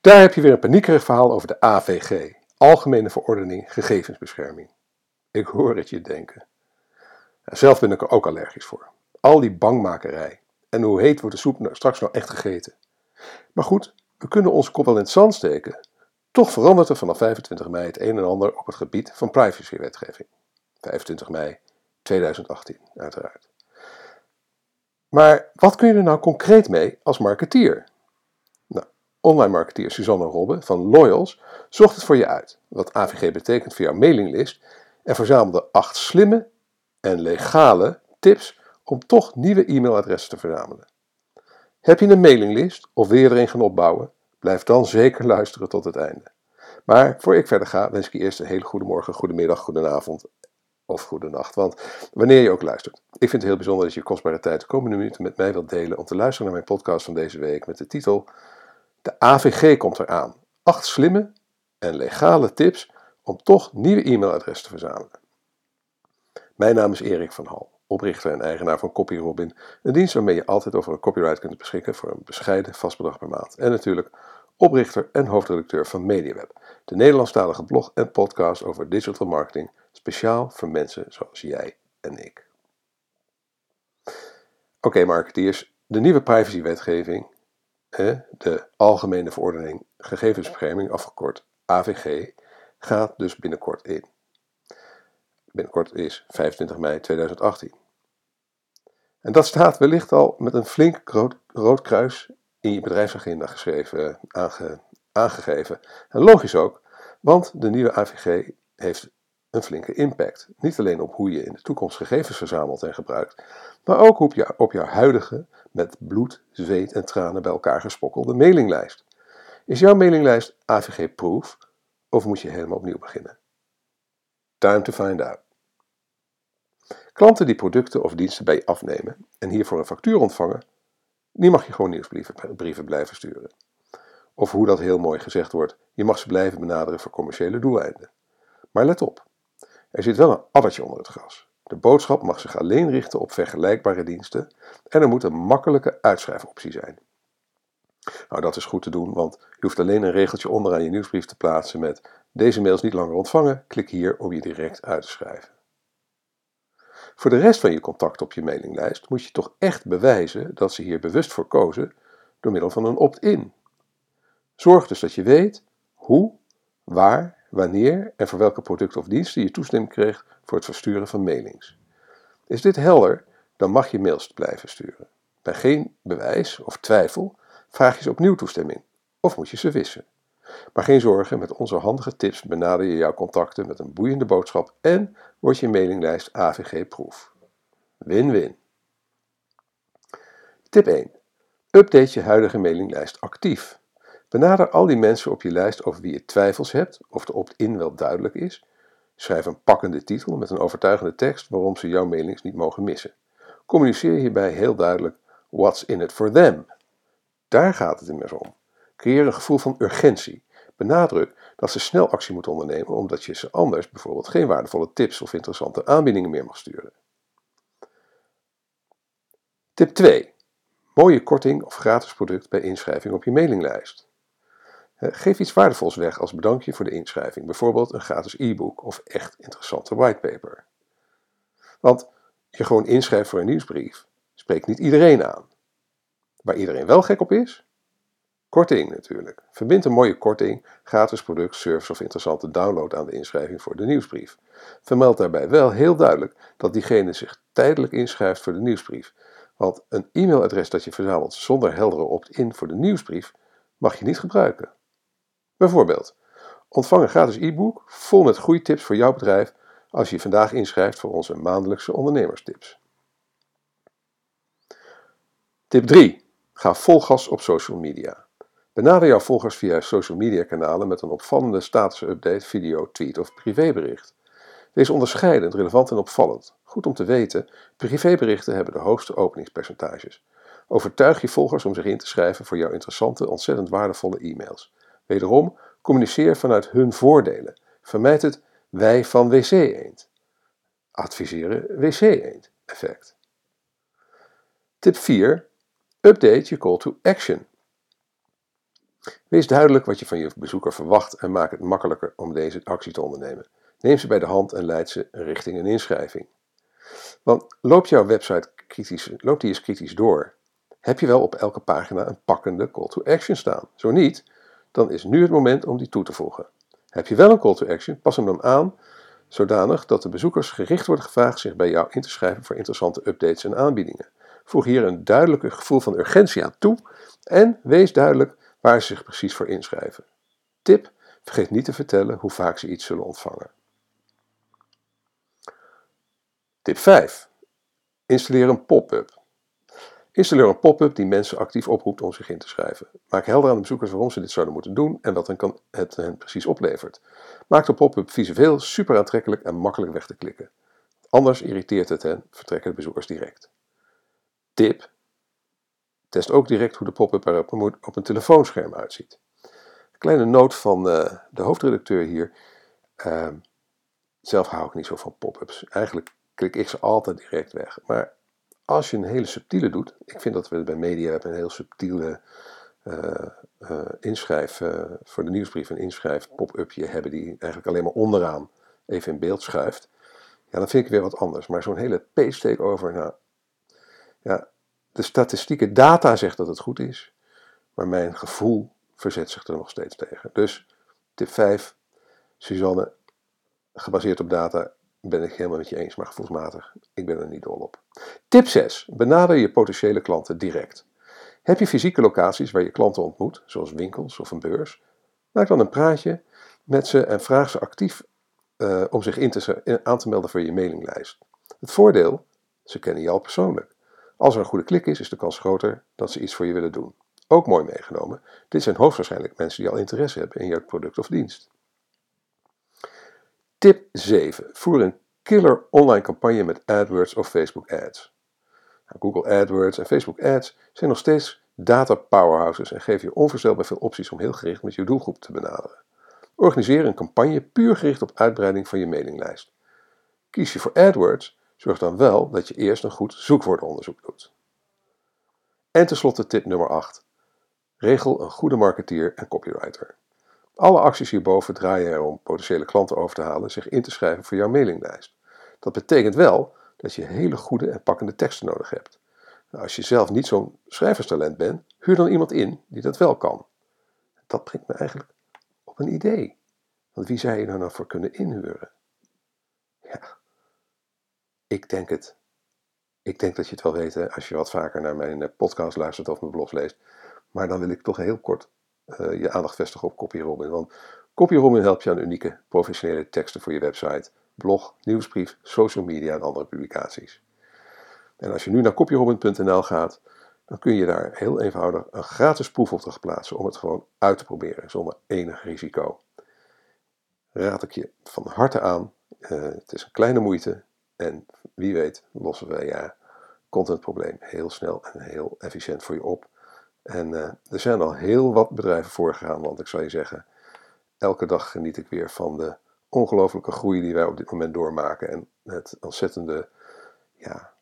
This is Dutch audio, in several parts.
Daar heb je weer een paniekerig verhaal over de AVG, Algemene Verordening Gegevensbescherming. Ik hoor het je denken. Zelf ben ik er ook allergisch voor. Al die bangmakerij. En hoe heet wordt de soep nou straks nou echt gegeten? Maar goed, we kunnen onze kop wel in het zand steken. Toch verandert er vanaf 25 mei het een en ander op het gebied van privacywetgeving. 25 mei 2018, uiteraard. Maar wat kun je er nou concreet mee als marketeer? Online marketeer Suzanne Robbe van Loyals zocht het voor je uit, wat AVG betekent voor jouw mailinglist, en verzamelde acht slimme en legale tips om toch nieuwe e-mailadressen te verzamelen. Heb je een mailinglist of wil je er een gaan opbouwen? Blijf dan zeker luisteren tot het einde. Maar voor ik verder ga, wens ik je eerst een hele goede morgen, goedemiddag, goedenavond of goedenacht. Want wanneer je ook luistert. Ik vind het heel bijzonder dat je kostbare tijd de komende minuten met mij wilt delen om te luisteren naar mijn podcast van deze week met de titel De AVG komt eraan. Acht slimme en legale tips om toch nieuwe e-mailadressen te verzamelen. Mijn naam is Erik van Hal, oprichter en eigenaar van CopyRobin, een dienst waarmee je altijd over een copyright kunt beschikken voor een bescheiden vast bedrag per maand. En natuurlijk oprichter en hoofdredacteur van MediaWeb, de Nederlandstalige blog en podcast over digital marketing, speciaal voor mensen zoals jij en ik. Oké, marketeers, de nieuwe privacywetgeving, de Algemene Verordening Gegevensbescherming, afgekort AVG, gaat dus binnenkort in. Binnenkort is 25 mei 2018. En dat staat wellicht al met een flink rood, kruis in je bedrijfsagenda geschreven, aange, aangegeven. En logisch ook, want de nieuwe AVG heeft een flinke impact. Niet alleen op hoe je in de toekomst gegevens verzamelt en gebruikt, maar ook op, op jouw huidige, met bloed, zweet en tranen bij elkaar gespokkelde mailinglijst. Is jouw mailinglijst AVG-proof of moet je helemaal opnieuw beginnen? Time to find out. Klanten die producten of diensten bij je afnemen en hiervoor een factuur ontvangen, die mag je gewoon nieuwsbrieven blijven sturen. Of hoe dat heel mooi gezegd wordt, je mag ze blijven benaderen voor commerciële doeleinden. Maar let op, er zit wel een addertje onder het gras. De boodschap mag zich alleen richten op vergelijkbare diensten en er moet een makkelijke uitschrijfoptie zijn. Nou, dat is goed te doen, want je hoeft alleen een regeltje onderaan je nieuwsbrief te plaatsen met deze mails niet langer ontvangen, klik hier om je direct uit te schrijven. Voor de rest van je contacten op je mailinglijst moet je toch echt bewijzen dat ze hier bewust voor kozen door middel van een opt-in. Zorg dus dat je weet hoe, waar, wanneer en voor welke producten of diensten je toestemming kreeg voor het versturen van mailings. Is dit helder, dan mag je mails blijven sturen. Bij geen bewijs of twijfel vraag je ze opnieuw toestemming of moet je ze wissen. Maar geen zorgen, met onze handige tips benader je jouw contacten met een boeiende boodschap en wordt je mailinglijst AVG-proef. Win-win. Tip 1. Update je huidige mailinglijst actief. Benader al die mensen op je lijst over wie je twijfels hebt of de opt-in wel duidelijk is. Schrijf een pakkende titel met een overtuigende tekst waarom ze jouw mailings niet mogen missen. Communiceer hierbij heel duidelijk what's in it for them. Daar gaat het immers om. Creëer een gevoel van urgentie. Benadruk dat ze snel actie moeten ondernemen omdat je ze anders bijvoorbeeld geen waardevolle tips of interessante aanbiedingen meer mag sturen. Tip 2. Mooie korting of gratis product bij inschrijving op je mailinglijst. Geef iets waardevols weg als bedankje voor de inschrijving, bijvoorbeeld een gratis e-book of echt interessante whitepaper. Want je gewoon inschrijft voor een nieuwsbrief spreekt niet iedereen aan. Waar iedereen wel gek op is, Korting natuurlijk. Verbind een mooie korting, gratis product, service of interessante download aan de inschrijving voor de nieuwsbrief. Vermeld daarbij wel heel duidelijk dat diegene zich tijdelijk inschrijft voor de nieuwsbrief. Want een e-mailadres dat je verzamelt zonder heldere opt-in voor de nieuwsbrief mag je niet gebruiken. Bijvoorbeeld, ontvang een gratis e-book vol met groeitips voor jouw bedrijf als je je vandaag inschrijft voor onze maandelijkse ondernemerstips. Tip 3. Ga vol gas op social media. Benader jouw volgers via social media kanalen met een opvallende status-update, video, tweet of privébericht. Wees onderscheidend, relevant en opvallend. Goed om te weten, privéberichten hebben de hoogste openingspercentages. Overtuig je volgers om zich in te schrijven voor jouw interessante, ontzettend waardevolle e-mails. Wederom, communiceer vanuit hun voordelen. Vermijd het wij van wc eend. Adviseren wc eend effect. Tip 4. Update je call to action. Wees duidelijk wat je van je bezoeker verwacht en maak het makkelijker om deze actie te ondernemen. Neem ze bij de hand en leid ze richting een inschrijving. Want loopt jouw website kritisch, loopt die eens kritisch door? Heb je wel op elke pagina een pakkende call to action staan? Zo niet, dan is nu het moment om die toe te voegen. Heb je wel een call to action, pas hem dan aan zodanig dat de bezoekers gericht worden gevraagd zich bij jou in te schrijven voor interessante updates en aanbiedingen. Voeg hier een duidelijk gevoel van urgentie aan toe en wees duidelijk waar ze zich precies voor inschrijven. Tip: vergeet niet te vertellen hoe vaak ze iets zullen ontvangen. Tip 5. Installeer een pop-up. Installeer een pop-up die mensen actief oproept om zich in te schrijven. Maak helder aan de bezoekers waarom ze dit zouden moeten doen en wat het hen precies oplevert. Maak de pop-up visueel super aantrekkelijk en makkelijk weg te klikken. Anders irriteert het hen, vertrekken de bezoekers direct. Tip: Test ook direct hoe de pop-up er op een telefoonscherm uitziet. Kleine noot van uh, de hoofdredacteur hier. Uh, zelf hou ik niet zo van pop-ups. Eigenlijk klik ik ze altijd direct weg. Maar als je een hele subtiele doet, ik vind dat we bij media hebben een heel subtiele uh, inschrijf, uh, voor de nieuwsbrief een inschrijf pop-upje hebben die eigenlijk alleen maar onderaan even in beeld schuift. Ja, dan vind ik weer wat anders. Maar zo'n hele page over, nou, ja, de statistieke data zegt dat het goed is, maar mijn gevoel verzet zich er nog steeds tegen. Dus tip 5, Suzanne, gebaseerd op data, ben ik helemaal met je eens, maar gevoelsmatig, ik ben er niet dol op. Tip 6. Benader je potentiële klanten direct. Heb je fysieke locaties waar je klanten ontmoet, zoals winkels of een beurs? Maak dan een praatje met ze en vraag ze actief uh, om zich in te, aan te melden voor je mailinglijst. Het voordeel, ze kennen al persoonlijk. Als er een goede klik is, is de kans groter dat ze iets voor je willen doen. Ook mooi meegenomen, dit zijn hoogstwaarschijnlijk mensen die al interesse hebben in jouw product of dienst. Tip 7. Voer een killer online campagne met AdWords of Facebook Ads. Nou, Google AdWords en Facebook Ads zijn nog steeds data powerhouses en geven je onvoorstelbaar veel opties om heel gericht met je doelgroep te benaderen. Organiseer een campagne puur gericht op uitbreiding van je mailinglijst. Kies je voor AdWords, zorg dan wel dat je eerst een goed zoekwoordenonderzoek doet. En tenslotte tip nummer 8. Regel een goede marketeer en copywriter. Alle acties hierboven draaien erom potentiële klanten over te halen zich in te schrijven voor jouw mailinglijst. Dat betekent wel dat je hele goede en pakkende teksten nodig hebt. Nou, als je zelf niet zo'n schrijverstalent bent, huur dan iemand in die dat wel kan. Dat brengt me eigenlijk op een idee. Want wie zou je er nou voor kunnen inhuren? Ja, ik denk het. Ik denk dat je het wel weet als je wat vaker naar mijn eh, podcast luistert of mijn blog leest. Maar dan wil ik toch heel kort uh, je aandacht vestigen op CopyRobin. Want CopyRobin helpt je aan unieke professionele teksten voor je website, blog, nieuwsbrief, social media en andere publicaties. En als je nu naar copyrobin.nl gaat, dan kun je daar heel eenvoudig een gratis proefopdracht plaatsen om het gewoon uit te proberen zonder enig risico. Raad ik je van harte aan. Uh, het is een kleine moeite en wie weet lossen we ja contentprobleem heel snel en heel efficiënt voor je op. En uh, er zijn al heel wat bedrijven voorgegaan, want ik zou je zeggen, elke dag geniet ik weer van de ongelofelijke groei die wij op dit moment doormaken en het ontzettende, ja,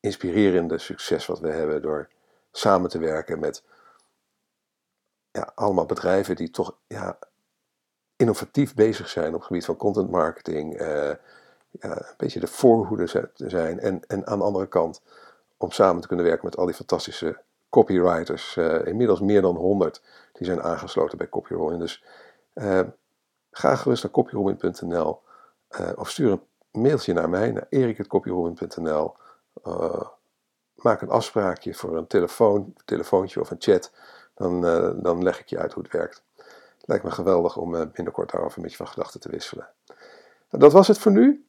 inspirerende succes wat we hebben door samen te werken met ja, allemaal bedrijven die toch ja, innovatief bezig zijn op het gebied van content marketing, ja, een beetje de voorhoede zijn en, en aan de andere kant om samen te kunnen werken met al die fantastische copywriters, uh, inmiddels meer dan 100, die zijn aangesloten bij Copyrolling. Dus uh, ga gerust naar copyrolling.nl eh, of stuur een mailtje naar mij, naar erik.copyrolling.nl. maak een afspraakje voor een telefoon, telefoontje of een chat. Dan, dan leg ik je uit hoe het werkt. Lijkt me geweldig om binnenkort daarover met je van gedachten te wisselen. Nou, dat was het voor nu.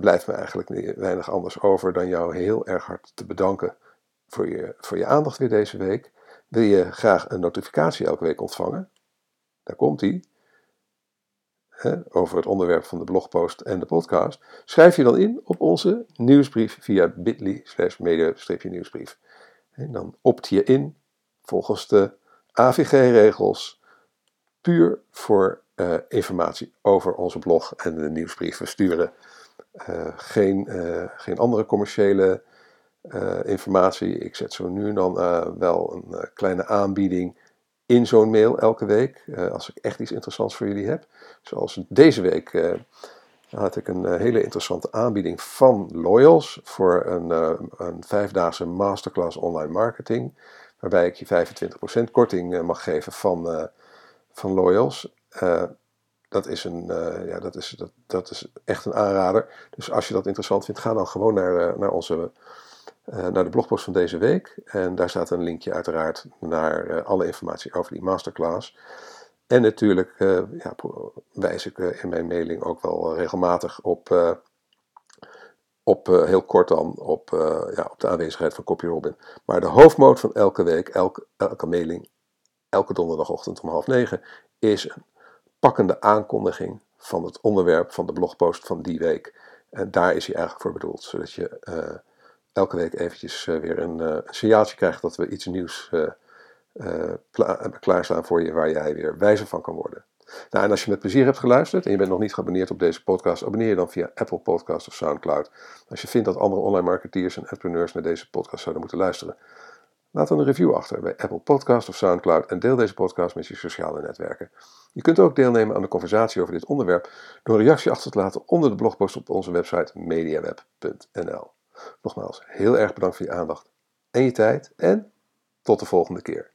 blijft me eigenlijk weinig anders over dan jou heel erg hard te bedanken voor je, voor je aandacht weer deze week. Wil je graag een notificatie elke week ontvangen? Daar komt die. over het onderwerp van de blogpost en de podcast. Schrijf je dan in op onze nieuwsbrief via bit.ly slash media-nieuwsbrief. En dan opt je in volgens de AVG-regels puur voor uh, informatie over onze blog en de nieuwsbrief. We sturen uh, geen, uh, geen andere commerciële informatie. Ik zet zo nu en dan uh, wel een uh, kleine aanbieding in zo'n mail elke week. als ik echt iets interessants voor jullie heb. Zoals deze week had ik een hele interessante aanbieding van Loyals voor een, een vijfdaagse masterclass online marketing. Waarbij ik je 25% korting mag geven van, van Loyals dat is, een, ja, dat, is, dat, dat is echt een aanrader. Dus als je dat interessant vindt, ga dan gewoon naar, naar, onze, naar de blogpost van deze week. En daar staat een linkje uiteraard naar alle informatie over die masterclass. En natuurlijk ja, wijs ik in mijn mailing ook wel regelmatig op, op heel kort dan, op, ja, op de aanwezigheid van CopyRobin. Maar de hoofdmoot van elke week, elke, elke mailing, elke donderdagochtend om half negen, is een pakkende aankondiging van het onderwerp van de blogpost van die week. En daar is hij eigenlijk voor bedoeld, zodat je elke week eventjes uh, weer een, uh, een, signaaltje krijgt dat we iets nieuws kla klaarstaan voor je waar jij weer wijzer van kan worden. Nou, en als je met plezier hebt geluisterd en je bent nog niet geabonneerd op deze podcast, abonneer je dan via Apple Podcast of Soundcloud. Als je vindt dat andere online marketeers en entrepreneurs naar deze podcast zouden moeten luisteren, Laat dan een review achter bij Apple Podcast of SoundCloud en deel deze podcast met je sociale netwerken. Je kunt ook deelnemen aan de conversatie over dit onderwerp door een reactie achter te laten onder de blogpost op onze website mediaweb.nl. Nogmaals, heel erg bedankt voor je aandacht en je tijd en tot de volgende keer.